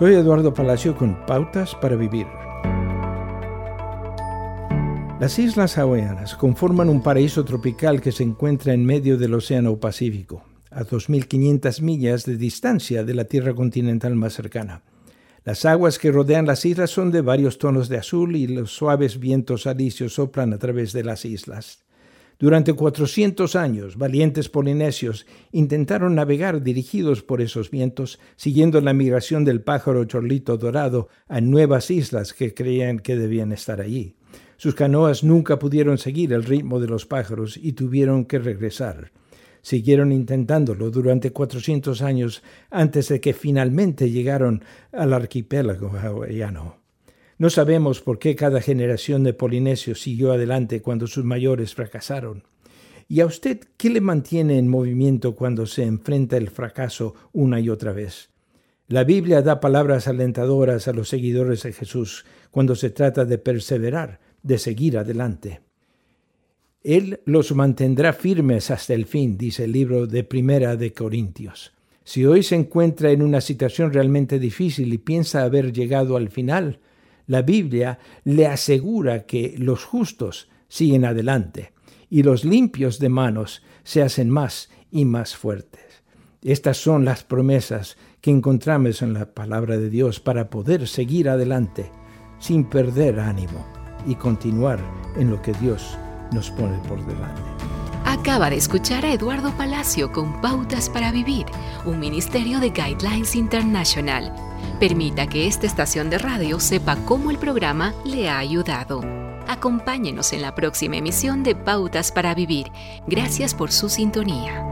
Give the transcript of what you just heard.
Soy Eduardo Palacio con Pautas para Vivir. Las Islas Hawaianas conforman un paraíso tropical que se encuentra en medio del Océano Pacífico, a 2.500 millas de distancia de la Tierra continental más cercana. Las aguas que rodean las islas son de varios tonos de azul y los suaves vientos alisios soplan a través de las islas. Durante 400 años, valientes polinesios intentaron navegar dirigidos por esos vientos, siguiendo la migración del pájaro chorlito dorado a nuevas islas que creían que debían estar allí. Sus canoas nunca pudieron seguir el ritmo de los pájaros y tuvieron que regresar. Siguieron intentándolo durante 400 años antes de que finalmente llegaron al archipiélago hawaiano. No sabemos por qué cada generación de polinesios siguió adelante cuando sus mayores fracasaron. ¿Y a usted qué le mantiene en movimiento cuando se enfrenta el fracaso una y otra vez? La Biblia da palabras alentadoras a los seguidores de Jesús cuando se trata de perseverar, de seguir adelante. Él los mantendrá firmes hasta el fin, dice el libro de Primera de Corintios. Si hoy se encuentra en una situación realmente difícil y piensa haber llegado al final, la Biblia le asegura que los justos siguen adelante y los limpios de manos se hacen más y más fuertes. Estas son las promesas que encontramos en la palabra de Dios para poder seguir adelante sin perder ánimo y continuar en lo que Dios nos pone por delante. Acaba de escuchar a Eduardo Palacio con Pautas para Vivir, un ministerio de Guidelines International. Permita que esta estación de radio sepa cómo el programa le ha ayudado. Acompáñenos en la próxima emisión de Pautas para Vivir. Gracias por su sintonía.